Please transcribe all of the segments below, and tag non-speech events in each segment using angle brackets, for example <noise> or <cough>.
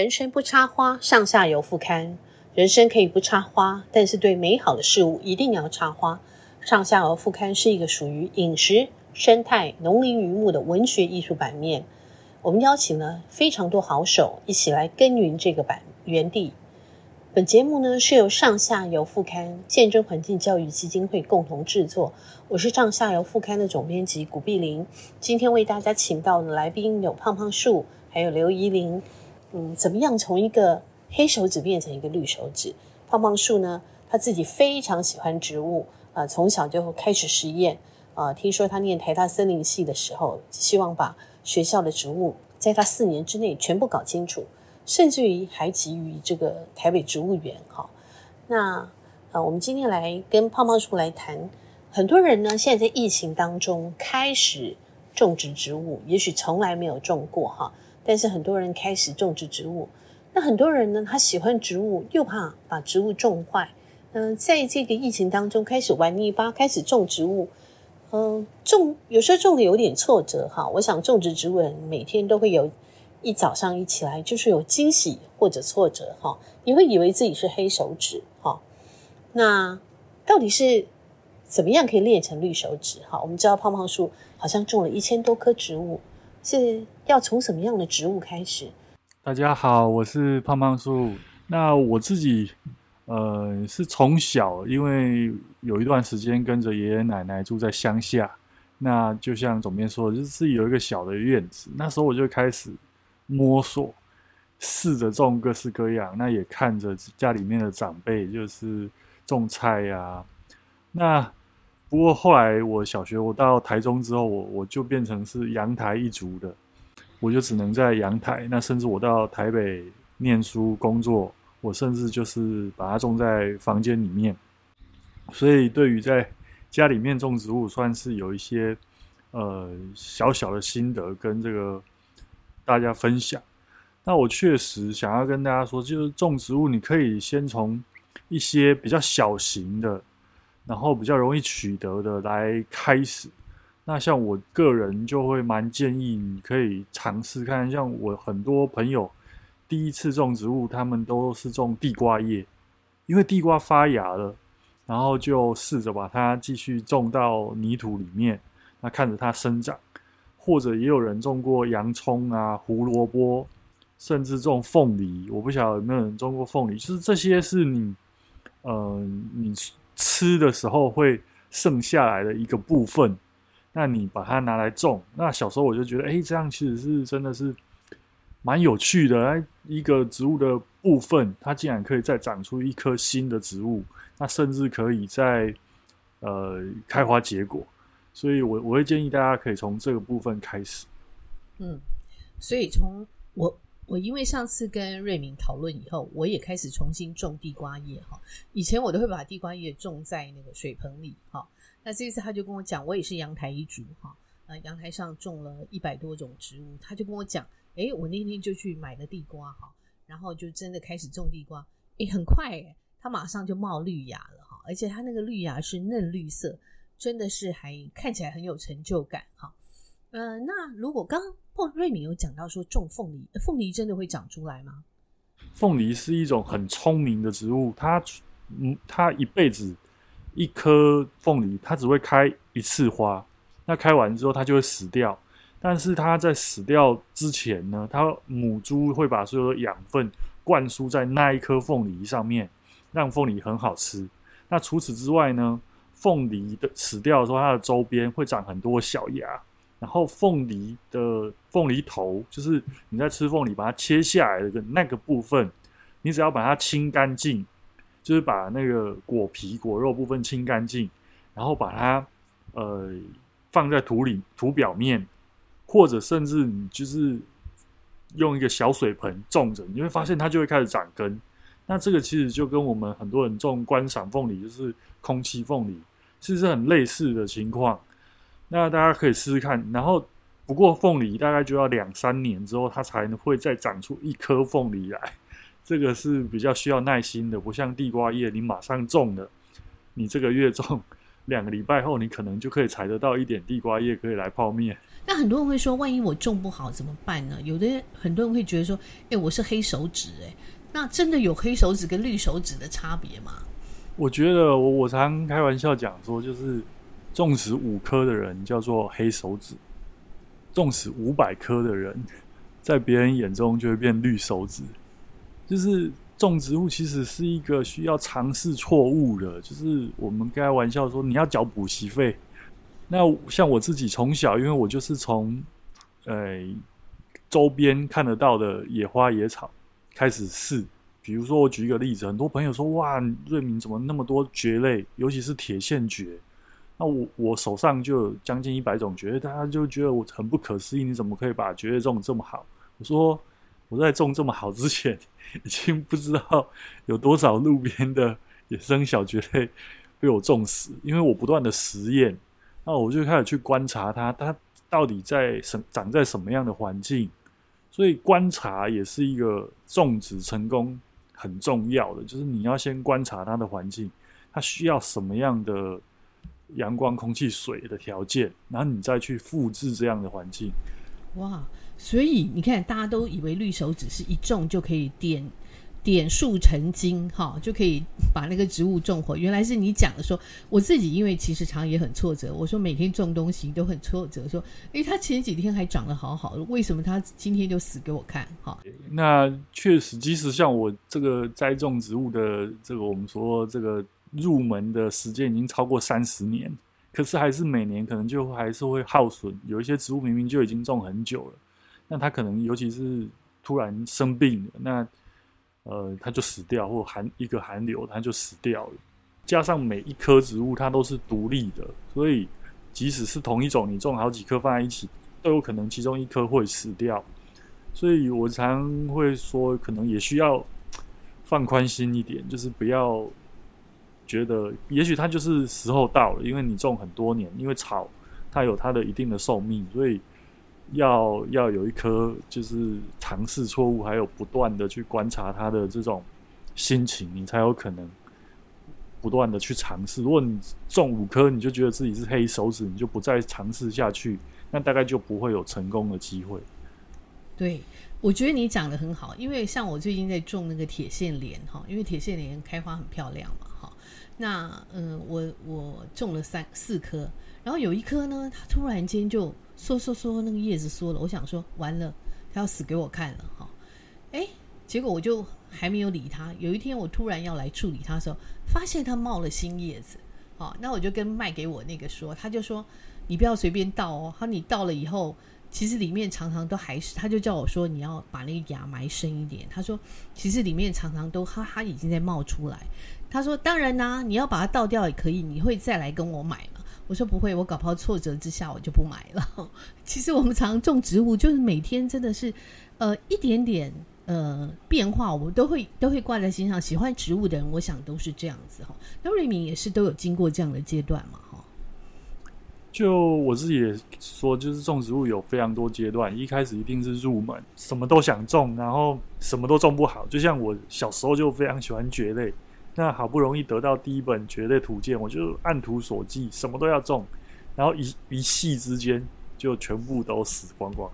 人生不插花，上下游副刊。人生可以不插花，但是对美好的事物一定要插花。上下游副刊是一个属于饮食、生态、农林渔牧的文学艺术版面。我们邀请了非常多好手一起来耕耘这个版园地。本节目呢是由上下游副刊、见证环境教育基金会共同制作。我是上下游副刊的总编辑古碧玲。今天为大家请到的来宾有胖胖树，还有刘怡玲。嗯，怎么样从一个黑手指变成一个绿手指？胖胖树呢，他自己非常喜欢植物，啊、从小就开始实验。啊、呃，听说他念台大森林系的时候，希望把学校的植物在他四年之内全部搞清楚。甚至于还急于这个台北植物园，哈，那呃，我们今天来跟胖胖树来谈，很多人呢现在在疫情当中开始种植植物，也许从来没有种过哈，但是很多人开始种植植物。那很多人呢，他喜欢植物，又怕把植物种坏，嗯、在这个疫情当中开始玩泥巴，开始种植物，嗯、种有时候种的有点挫折哈。我想种植植物人每天都会有。一早上一起来就是有惊喜或者挫折哈，你会以为自己是黑手指哈。那到底是怎么样可以练成绿手指哈？我们知道胖胖树好像种了一千多棵植物，是要从什么样的植物开始？大家好，我是胖胖树。那我自己呃是从小因为有一段时间跟着爷爷奶奶住在乡下，那就像总编说，就是有一个小的院子，那时候我就开始。摸索，试着种各式各样，那也看着家里面的长辈，就是种菜呀、那不过后来我小学我到台中之后，我我就变成是阳台一族的，我就只能在阳台。那甚至我到台北念书工作，我甚至就是把它种在房间里面。所以对于在家里面种植物，算是有一些呃小小的心得跟这个。大家分享，那我确实想要跟大家说，就是种植物，你可以先从一些比较小型的，然后比较容易取得的来开始。那像我个人就会蛮建议你可以尝试看，像我很多朋友第一次种植物，他们都是种地瓜叶，因为地瓜发芽了，然后就试着把它继续种到泥土里面，那看着它生长。或者也有人种过洋葱啊、胡萝卜，甚至种凤梨。我不晓得有没有人种过凤梨，就是这些是你，呃，你吃的时候会剩下来的一个部分。那你把它拿来种，那小时候我就觉得，哎，这样其实是真的是蛮有趣的。哎一个植物的部分，它竟然可以再长出一棵新的植物，那甚至可以再呃开花结果。所以，我我会建议大家可以从这个部分开始。嗯，所以从我我因为上次跟瑞敏讨论以后，我也开始重新种地瓜叶哈。以前我都会把地瓜叶种在那个水盆里哈。那这次他就跟我讲，我也是阳台一族哈。呃，阳台上种了一百多种植物，他就跟我讲，诶，我那天就去买了地瓜哈，然后就真的开始种地瓜，诶，很快诶，它马上就冒绿芽了哈，而且它那个绿芽是嫩绿色。真的是还看起来很有成就感哈，呃，那如果刚瑞敏有讲到说种凤梨，凤梨真的会长出来吗？凤梨是一种很聪明的植物，它嗯，它一辈子一颗凤梨，它只会开一次花，那开完之后它就会死掉。但是它在死掉之前呢，它母株会把所有的养分灌输在那一颗凤梨上面，让凤梨很好吃。那除此之外呢？凤梨的死掉的时候，它的周边会长很多小芽，然后凤梨的凤梨头，就是你在吃凤梨把它切下来的那个部分，你只要把它清干净，就是把那个果皮果肉部分清干净，然后把它呃放在土里土表面，或者甚至你就是用一个小水盆种着，你会发现它就会开始长根。那这个其实就跟我们很多人种观赏凤梨，就是空气凤梨。其实很类似的情况，那大家可以试试看。然后，不过凤梨大概就要两三年之后，它才会再长出一颗凤梨来。这个是比较需要耐心的，不像地瓜叶，你马上种了，你这个月种，两个礼拜后，你可能就可以采得到一点地瓜叶，可以来泡面。那很多人会说，万一我种不好怎么办呢？有的人很多人会觉得说，哎，我是黑手指，哎，那真的有黑手指跟绿手指的差别吗？我觉得我我常开玩笑讲说，就是种植五颗的人叫做黑手指，种死五百颗的人，在别人眼中就会变绿手指。就是种植物其实是一个需要尝试错误的，就是我们开玩笑说，你要缴补习费。那像我自己从小，因为我就是从，呃，周边看得到的野花野草开始试。比如说，我举一个例子，很多朋友说：“哇，瑞明怎么那么多蕨类，尤其是铁线蕨？”那我我手上就有将近一百种蕨类，大家就觉得我很不可思议，你怎么可以把蕨类种这么好？我说我在种这么好之前，<laughs> 已经不知道有多少路边的野生小蕨类被我种死，因为我不断的实验。那我就开始去观察它，它到底在什长在什么样的环境？所以观察也是一个种植成功很重要的，就是你要先观察它的环境，它需要什么样的阳光、空气、水的条件，然后你再去复制这样的环境。哇！所以你看，大家都以为绿手指是一种就可以点。点树成金，哈，就可以把那个植物种活。原来是你讲的说，我自己因为其实常也很挫折。我说每天种东西都很挫折，说，诶，它前几天还长得好好的，为什么它今天就死给我看？哈，那确实，即使像我这个栽种植物的这个，我们说这个入门的时间已经超过三十年，可是还是每年可能就还是会耗损。有一些植物明明就已经种很久了，那它可能尤其是突然生病了，那。呃，它就死掉，或寒一个寒流，它就死掉了。加上每一棵植物它都是独立的，所以即使是同一种，你种好几棵放在一起，都有可能其中一棵会死掉。所以我常会说，可能也需要放宽心一点，就是不要觉得，也许它就是时候到了，因为你种很多年，因为草它有它的一定的寿命，所以。要要有一颗就是尝试错误，还有不断的去观察它的这种心情，你才有可能不断的去尝试。如果你种五颗，你就觉得自己是黑手指，你就不再尝试下去，那大概就不会有成功的机会。对，我觉得你讲的很好，因为像我最近在种那个铁线莲哈，因为铁线莲开花很漂亮嘛。那嗯、我我种了三四颗，然后有一颗呢，它突然间就。缩缩缩，那个叶子缩了，我想说完了，它要死给我看了哈。哎，结果我就还没有理它。有一天我突然要来处理它的时候，发现它冒了新叶子。好，那我就跟卖给我那个说，他就说你不要随便倒哦。他你倒了以后，其实里面常常都还是，他就叫我说你要把那个芽埋深一点。他说其实里面常常都哈哈已经在冒出来。他说当然啦，你要把它倒掉也可以，你会再来跟我买吗？我说不会，我搞不好挫折之下我就不买了。<laughs> 其实我们常种植物，就是每天真的是，呃，一点点呃变化，我们都会都会挂在心上。喜欢植物的人，我想都是这样子哈。那瑞敏也是都有经过这样的阶段嘛。就我自己也说，就是种植物有非常多阶段，一开始一定是入门，什么都想种，然后什么都种不好。就像我小时候就非常喜欢蕨类。那好不容易得到第一本蕨类图鉴，我就按图索骥，什么都要种，然后一一系之间就全部都死光光。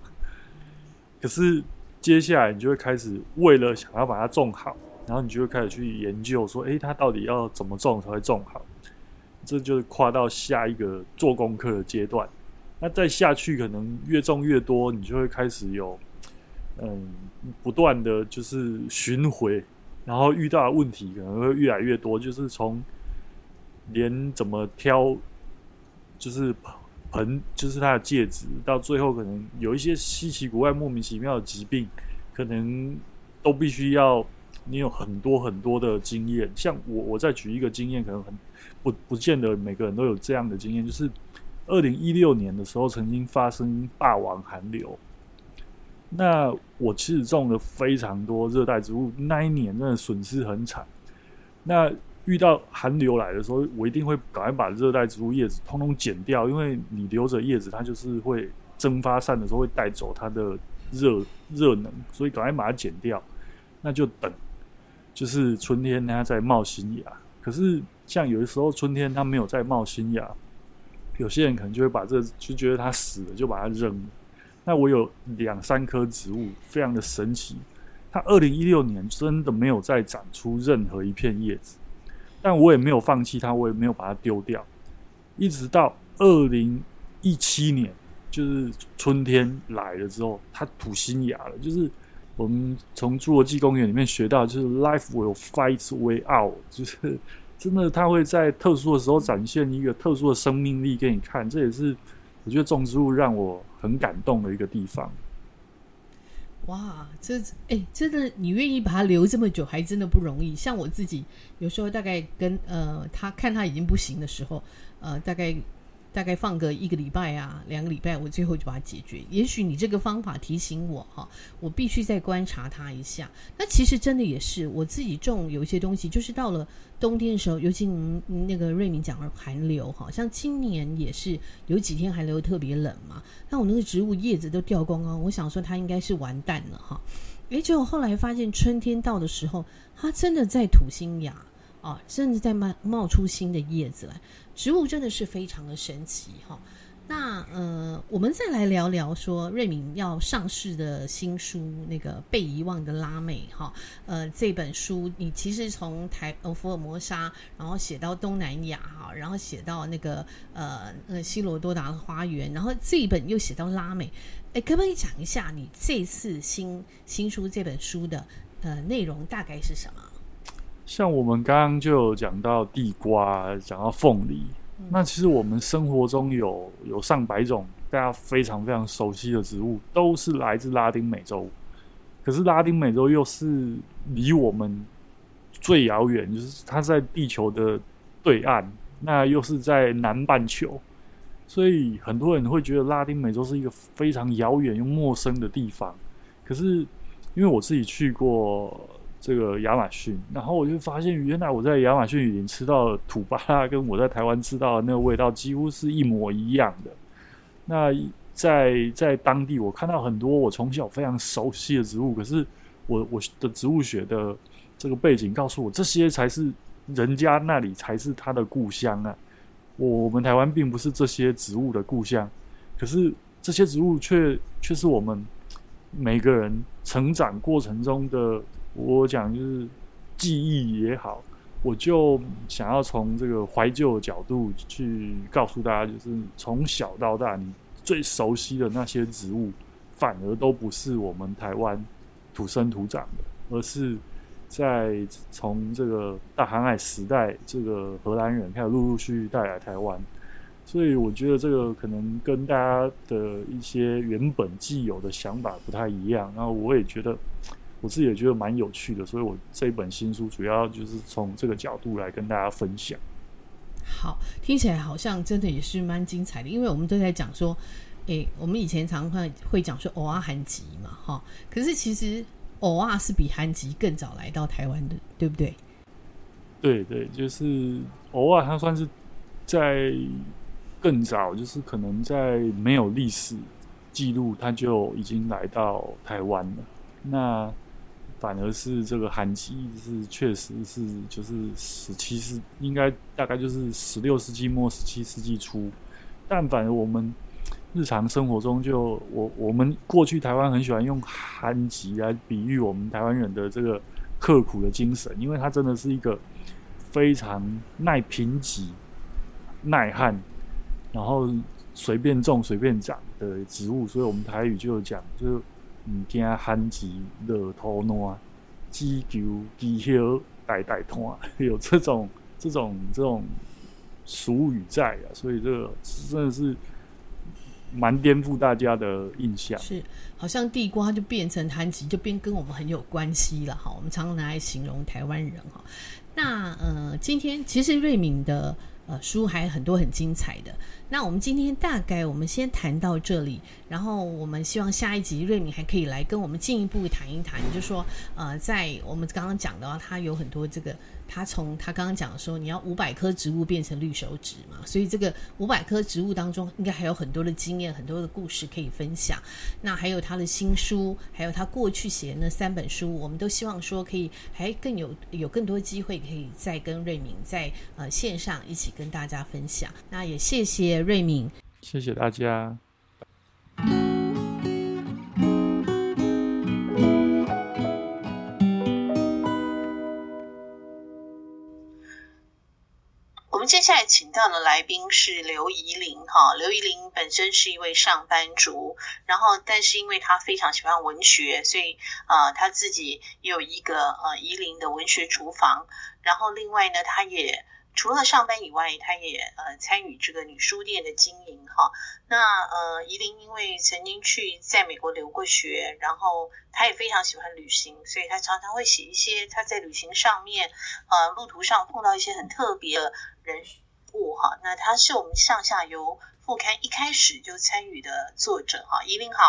可是接下来你就会开始为了想要把它种好，然后你就会开始去研究说，诶，它到底要怎么种才会种好？这就是跨到下一个做功课的阶段。那再下去可能越种越多，你就会开始有嗯不断的就是巡回。然后遇到的问题可能会越来越多，就是从连怎么挑，就是盆，就是它的介质，到最后可能有一些稀奇古怪、莫名其妙的疾病，可能都必须要你有很多很多的经验。像我，我再举一个经验，可能很不不见得每个人都有这样的经验，就是二零一六年的时候，曾经发生霸王寒流。那我其实种了非常多热带植物，那一年真的损失很惨。那遇到寒流来的时候，我一定会赶快把热带植物叶子通通剪掉，因为你留着叶子，它就是会蒸发散的时候会带走它的热热能，所以赶快把它剪掉。那就等，就是春天它在冒新芽。可是像有的时候春天它没有在冒新芽，有些人可能就会把这就觉得它死了，就把它扔了。那我有两三棵植物，非常的神奇，它二零一六年真的没有再长出任何一片叶子，但我也没有放弃它，我也没有把它丢掉，一直到二零一七年，就是春天来了之后，它吐新芽了，就是。我们从侏罗纪公园里面学到，就是 life will fight its way out，<laughs> 就是真的，它会在特殊的时候展现一个特殊的生命力给你看。这也是我觉得种植物让我很感动的一个地方。哇，这哎，真的，你愿意把它留这么久，还真的不容易。像我自己，有时候大概跟呃，他看他已经不行的时候，呃，大概。大概放个一个礼拜啊，两个礼拜，我最后就把它解决。也许你这个方法提醒我哈，我必须再观察它一下。那其实真的也是我自己种有一些东西，就是到了冬天的时候，尤其您那个瑞敏讲的寒流哈，像今年也是有几天寒流特别冷嘛，那我那个植物叶子都掉光光，我想说它应该是完蛋了哈。诶，结果后来发现春天到的时候，它真的在吐新芽啊，甚至在冒冒出新的叶子来。植物真的是非常的神奇哈，那呃，我们再来聊聊说瑞敏要上市的新书那个被遗忘的拉美哈，呃，这本书你其实从台呃福尔摩沙，然后写到东南亚哈，然后写到那个呃呃希罗多达的花园，然后这一本又写到拉美，哎，可不可以讲一下你这次新新书这本书的呃内容大概是什么？像我们刚刚就有讲到地瓜，讲到凤梨，嗯，那其实我们生活中有有上百种大家非常非常熟悉的植物，都是来自拉丁美洲。可是拉丁美洲又是离我们最遥远，就是它在地球的对岸，那又是在南半球，所以很多人会觉得拉丁美洲是一个非常遥远又陌生的地方。可是因为我自己去过。这个亚马逊，然后我就发现，原来我在亚马逊已经吃到的土巴拉，跟我在台湾吃到的那个味道几乎是一模一样的。那在在当地，我看到很多我从小非常熟悉的植物，可是我我的植物学的这个背景告诉我，这些才是人家那里才是他的故乡啊。我我们台湾并不是这些植物的故乡，可是这些植物却却是我们每个人成长过程中的。我讲就是记忆也好，我就想要从这个怀旧的角度去告诉大家，就是从小到大你最熟悉的那些植物，反而都不是我们台湾土生土长的，而是在从这个大航海时代，这个荷兰人开始陆陆续续带来台湾，所以我觉得这个可能跟大家的一些原本既有的想法不太一样，然后我也觉得。我自己也觉得蛮有趣的，所以我这一本新书主要就是从这个角度来跟大家分享。好，听起来好像真的也是蛮精彩的，因为我们都在讲说，诶，我们以前常会会讲说蚵仔韩籍嘛，哈，可是其实蚵仔是比韩籍更早来到台湾的，对不对？对对，就是偶尔它算是在更早，就是可能在没有历史记录，它就已经来到台湾了。那反而是这个韩吉是确实是就是十七世应该大概就是十六世纪末十七世纪初，但反而我们日常生活中就我我们过去台湾很喜欢用韩吉来比喻我们台湾人的这个刻苦的精神，因为它真的是一个非常耐贫瘠、耐旱，然后随便种随便长的植物，所以我们台语就有讲就是。唔惊旱吉落土烂，只求枝叶代代拖，<laughs> 有这种这种这种俗语在啊，所以这个真的是蛮颠覆大家的印象。是，好像地瓜就变成旱吉，就变跟我们很有关系了哈。我们常常拿来形容台湾人哈。那呃，今天其实瑞敏的呃书还很多很精彩的。那我们今天大概我们先谈到这里，然后我们希望下一集瑞敏还可以来跟我们进一步谈一谈，就说呃，在我们刚刚讲的话，它有很多这个。他从他刚刚讲的时候，你要五百棵植物变成绿手指嘛，所以这个五百棵植物当中，应该还有很多的经验、很多的故事可以分享。那还有他的新书，还有他过去写的那三本书，我们都希望说可以还更有有更多机会可以再跟瑞敏在呃线上一起跟大家分享。那也谢谢瑞敏，谢谢大家。接下来请到的来宾是刘怡玲哈，刘怡玲本身是一位上班族，然后但是因为她非常喜欢文学，所以呃她自己也有一个呃怡玲的文学厨房，然后另外呢，她也。除了上班以外，他也呃参与这个女书店的经营哈。那呃，怡伶因为曾经去在美国留过学，然后他也非常喜欢旅行，所以他常常会写一些他在旅行上面呃路途上碰到一些很特别的人物哈。那他是我们上下游副刊一开始就参与的作者哈。怡伶好，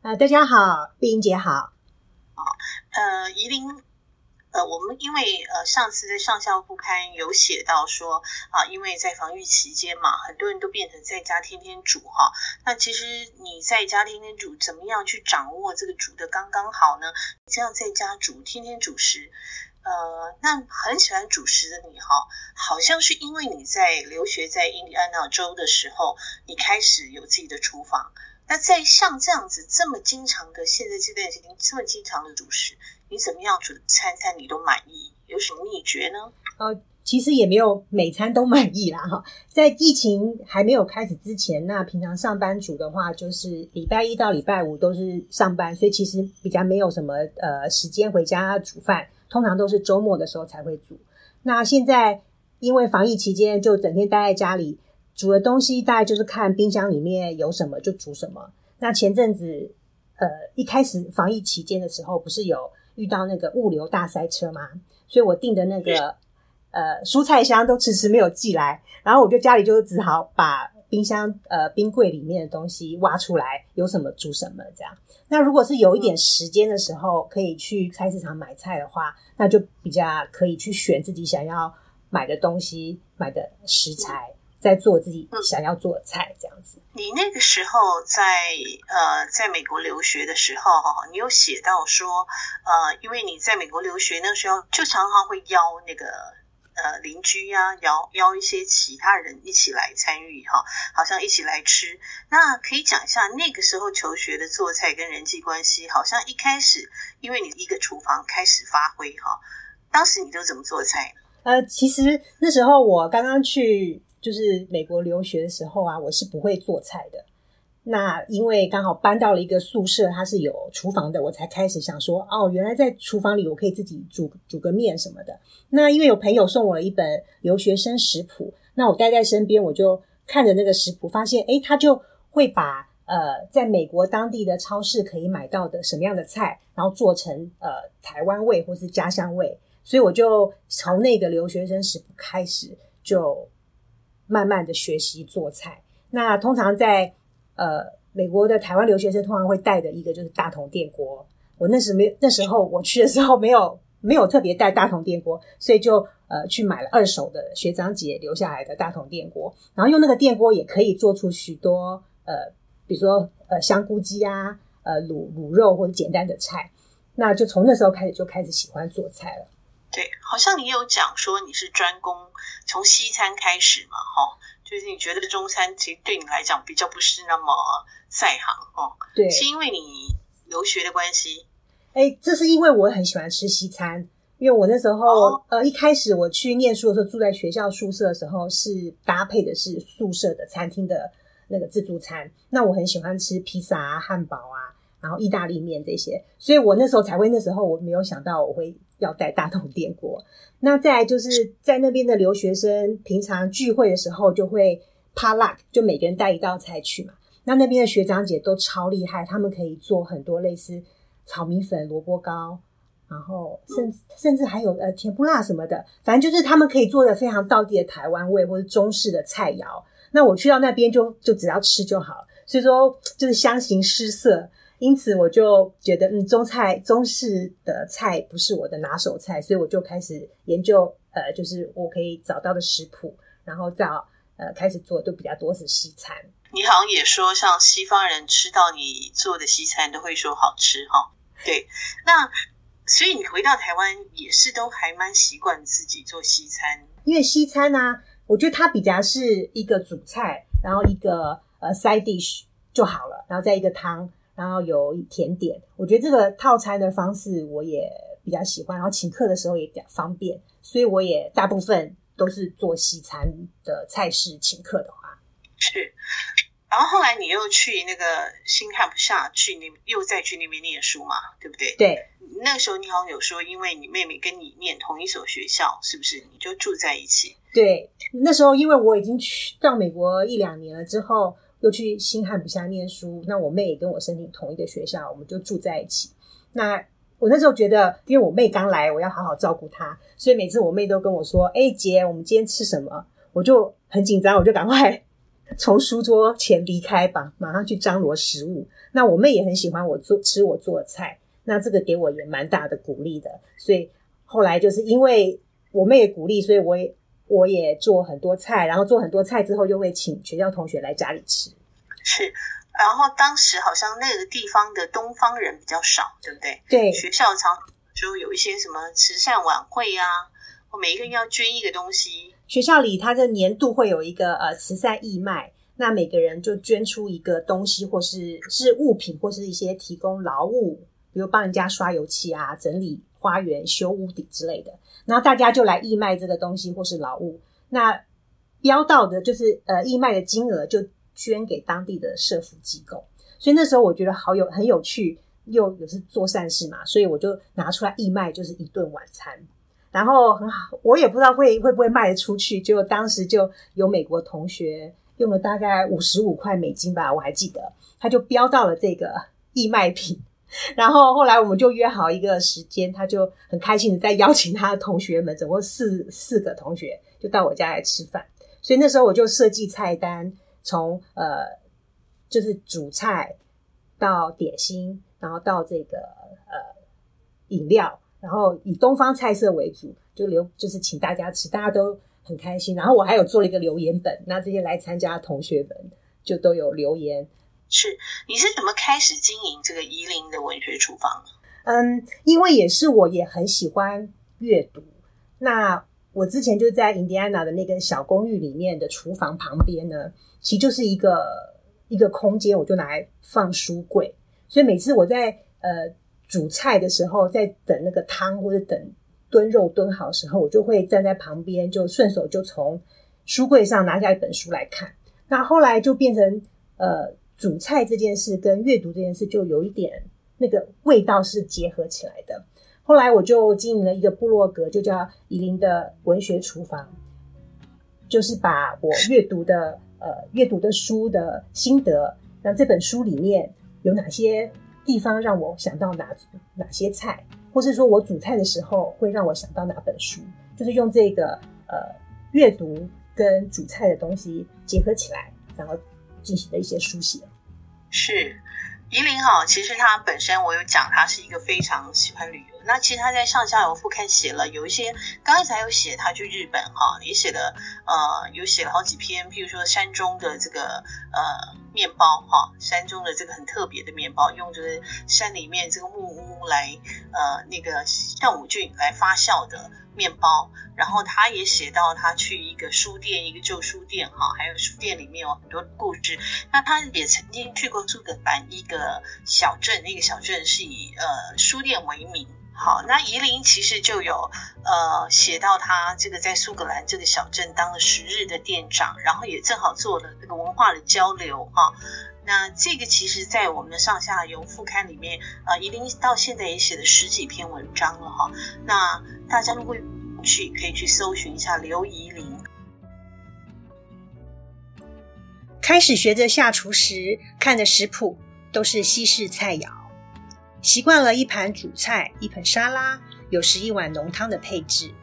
啊、呃，大家好，碧英姐好，啊，呃，怡伶。呃，我们因为呃上次在上下游副刊有写到说啊，因为在防疫期间嘛，很多人都变成在家天天煮哈。那其实你在家天天煮，怎么样去掌握这个煮的刚刚好呢？你这样在家煮，天天煮食，呃，那很喜欢煮食的你哈，好像是因为你在留学在印第安纳州的时候，你开始有自己的厨房。那在像这样子这么经常的，现在这段时间这么经常的煮食。你怎么样煮餐餐你都满意？有什么秘诀呢？呃，其实也没有每餐都满意啦哈。在疫情还没有开始之前，那平常上班族的话，就是礼拜一到礼拜五都是上班，所以其实比较没有什么呃时间回家煮饭，通常都是周末的时候才会煮。那现在因为防疫期间，就整天待在家里，煮的东西大概就是看冰箱里面有什么就煮什么。那前阵子呃一开始防疫期间的时候，不是有遇到那个物流大塞车嘛，所以我订的那个呃蔬菜箱都迟迟没有寄来，然后我就家里就只好把冰箱呃冰柜里面的东西挖出来，有什么煮什么这样。那如果是有一点时间的时候，可以去菜市场买菜的话，那就比较可以去选自己想要买的东西，买的食材。在做自己想要做的菜，这样子。你那个时候在呃，在美国留学的时候，哈，你有写到说，呃，因为你在美国留学那时候，就常常会邀那个呃邻居呀、啊，邀邀一些其他人一起来参与，哈，好像一起来吃。那可以讲一下那个时候求学的做菜跟人际关系，好像一开始因为你一个厨房开始发挥，哈，当时你都怎么做菜呢？呃，其实那时候我刚刚去。就是美国留学的时候啊，我是不会做菜的。那因为刚好搬到了一个宿舍，它是有厨房的，我才开始想说，哦，原来在厨房里我可以自己煮煮个面什么的。那因为有朋友送我了一本留学生食谱，那我带在身边，我就看着那个食谱，发现，诶，他就会把呃，在美国当地的超市可以买到的什么样的菜，然后做成呃台湾味或是家乡味，所以我就从那个留学生食谱开始就。慢慢的学习做菜。那通常在呃美国的台湾留学生通常会带的一个就是大同电锅。我那时没那时候我去的时候没有没有特别带大同电锅，所以就呃去买了二手的学长姐留下来的大同电锅，然后用那个电锅也可以做出许多呃比如说呃香菇鸡啊，呃卤卤肉或者简单的菜。那就从那时候开始就开始喜欢做菜了。对，好像你有讲说你是专攻从西餐开始嘛，哈，就是你觉得中餐其实对你来讲比较不是那么在行，哦，对，是因为你留学的关系？哎，这是因为我很喜欢吃西餐，因为我那时候、哦、呃一开始我去念书的时候住在学校宿舍的时候是搭配的是宿舍的餐厅的那个自助餐，那我很喜欢吃披萨啊、汉堡啊，然后意大利面这些，所以我那时候才会那时候我没有想到我会。要带大同电锅，那再来就是在那边的留学生，平常聚会的时候就会 potluck，就每个人带一道菜去嘛。那那边的学长姐都超厉害，他们可以做很多类似炒米粉、萝卜糕，然后甚至甚至还有呃甜不辣什么的，反正就是他们可以做的非常道地的台湾味或者中式的菜肴。那我去到那边就就只要吃就好，所以说就是相形失色。因此我就觉得，嗯，中菜中式的菜不是我的拿手菜，所以我就开始研究，呃，就是我可以找到的食谱，然后找呃开始做，都比较多是西餐。你好像也说，像西方人吃到你做的西餐都会说好吃哈。对，那所以你回到台湾也是都还蛮习惯自己做西餐，因为西餐呢、啊，我觉得它比较是一个主菜，然后一个呃 side dish 就好了，然后再一个汤。然后有甜点，我觉得这个套餐的方式我也比较喜欢。然后请客的时候也比较方便，所以我也大部分都是做西餐的菜式请客的话。是，然后后来你又去那个新汉不下去你又再去那边念书嘛，对不对？对。那个时候你好像有说，因为你妹妹跟你念同一所学校，是不是？你就住在一起？对。那时候因为我已经去到美国一两年了之后。又去新汉不下念书，那我妹也跟我申请同一个学校，我们就住在一起。那我那时候觉得，因为我妹刚来，我要好好照顾她，所以每次我妹都跟我说：“哎、姐，我们今天吃什么？”我就很紧张，我就赶快 <laughs> 从书桌前离开吧，马上去张罗食物。那我妹也很喜欢我做吃我做的菜，那这个给我也蛮大的鼓励的。所以后来就是因为我妹的鼓励，所以我也。我也做很多菜，然后做很多菜之后，又会请学校同学来家里吃。是，然后当时好像那个地方的东方人比较少，对不对？对，学校常就有一些什么慈善晚会啊，我每一个人要捐一个东西。学校里它的年度会有一个呃慈善义卖，那每个人就捐出一个东西，或是是物品，或是一些提供劳务，比如帮人家刷油漆啊、整理花园、修屋顶之类的。然后大家就来义卖这个东西或是劳务，那标到的就是呃义卖的金额就捐给当地的社福机构。所以那时候我觉得好有很有趣，又也是做善事嘛，所以我就拿出来义卖，就是一顿晚餐。然后很好，我也不知道会会不会卖得出去，结果当时就有美国同学用了大概五十五块美金吧，我还记得，他就标到了这个义卖品。然后后来我们就约好一个时间，他就很开心的在邀请他的同学们，总共四四个同学就到我家来吃饭。所以那时候我就设计菜单，从呃就是主菜到点心，然后到这个呃饮料，然后以东方菜色为主，就留就是请大家吃，大家都很开心。然后我还有做了一个留言本，那这些来参加的同学们就都有留言。是，你是怎么开始经营这个宜林的文学厨房？嗯，因为也是我也很喜欢阅读。那我之前就在印第安纳的那个小公寓里面的厨房旁边呢，其实就是一个一个空间，我就拿来放书柜。所以每次我在呃煮菜的时候，在等那个汤或者等炖肉炖好的时候，我就会站在旁边，就顺手就从书柜上拿下一本书来看。那后来就变成呃。煮菜这件事跟阅读这件事就有一点那个味道是结合起来的。后来我就经营了一个部落格，就叫宜林的文学厨房，就是把我阅读的呃阅读的书的心得，那这本书里面有哪些地方让我想到哪哪些菜，或是说我煮菜的时候会让我想到哪本书，就是用这个呃阅读跟煮菜的东西结合起来，然后进行的一些书写。是，宜林哈，其实它本身我有讲，它是一个非常喜欢旅游。那其实他在上下游副刊写了有一些，刚才有写他去日本哈，也写了呃，有写了好几篇，譬如说山中的这个呃面包哈，山中的这个很特别的面包，用这个山里面这个木屋来呃那个酵母菌来发酵的。面包，然后他也写到他去一个书店，一个旧书店哈，还有书店里面有很多故事。那他也曾经去过苏格兰一个小镇，那个小镇是以呃书店为名。好，那宜林其实就有呃写到他这个在苏格兰这个小镇当了十日的店长，然后也正好做了这个文化的交流哈。那这个其实，在我们的上下游副刊里面，呃，宜林到现在也写了十几篇文章了哈。那大家如果去，可以去搜寻一下刘宜林。开始学着下厨时，看的食谱都是西式菜肴，习惯了一盘主菜，一盆沙拉，有时一碗浓汤的配置。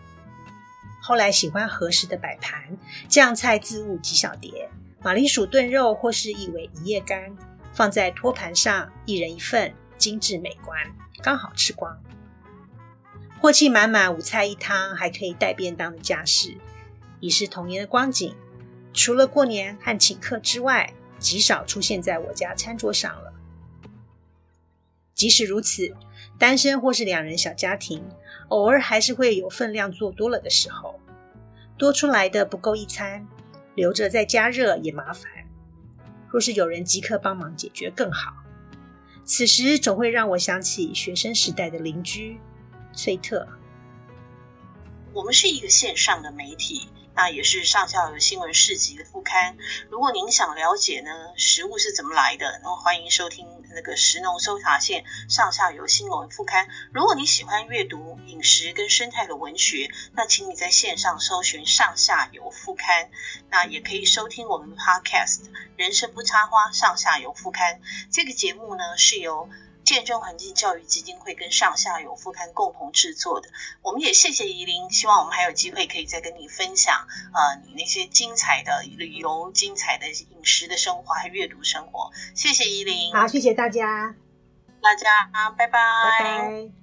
后来喜欢合适的摆盘，酱菜自物几小碟。马铃薯炖肉或是一尾一叶干，放在托盘上，一人一份，精致美观，刚好吃光。镬气满满，五菜一汤，还可以带便当的架势，已是童年的光景。除了过年和请客之外，极少出现在我家餐桌上了。即使如此，单身或是两人小家庭，偶尔还是会有分量做多了的时候，多出来的不够一餐，留着再加热也麻烦。若是有人即刻帮忙解决更好。此时总会让我想起学生时代的邻居。崔特，我们是一个线上的媒体，那也是上下游新闻市集的副刊。如果您想了解呢，食物是怎么来的，那么欢迎收听那个食农搜查线上下游新闻副刊。如果你喜欢阅读饮食跟生态的文学，那请你在线上搜寻上下游副刊。那也可以收听我们 Podcast《人生不插花》上下游副刊。这个节目呢是由。见证环境教育基金会跟上下游副刊共同制作的，我们也谢谢怡伶，希望我们还有机会可以再跟你分享，呃，你那些精彩的旅游、精彩的饮食的生活，还有阅读生活。谢谢怡伶，好，谢谢大家，大家，拜拜，拜拜。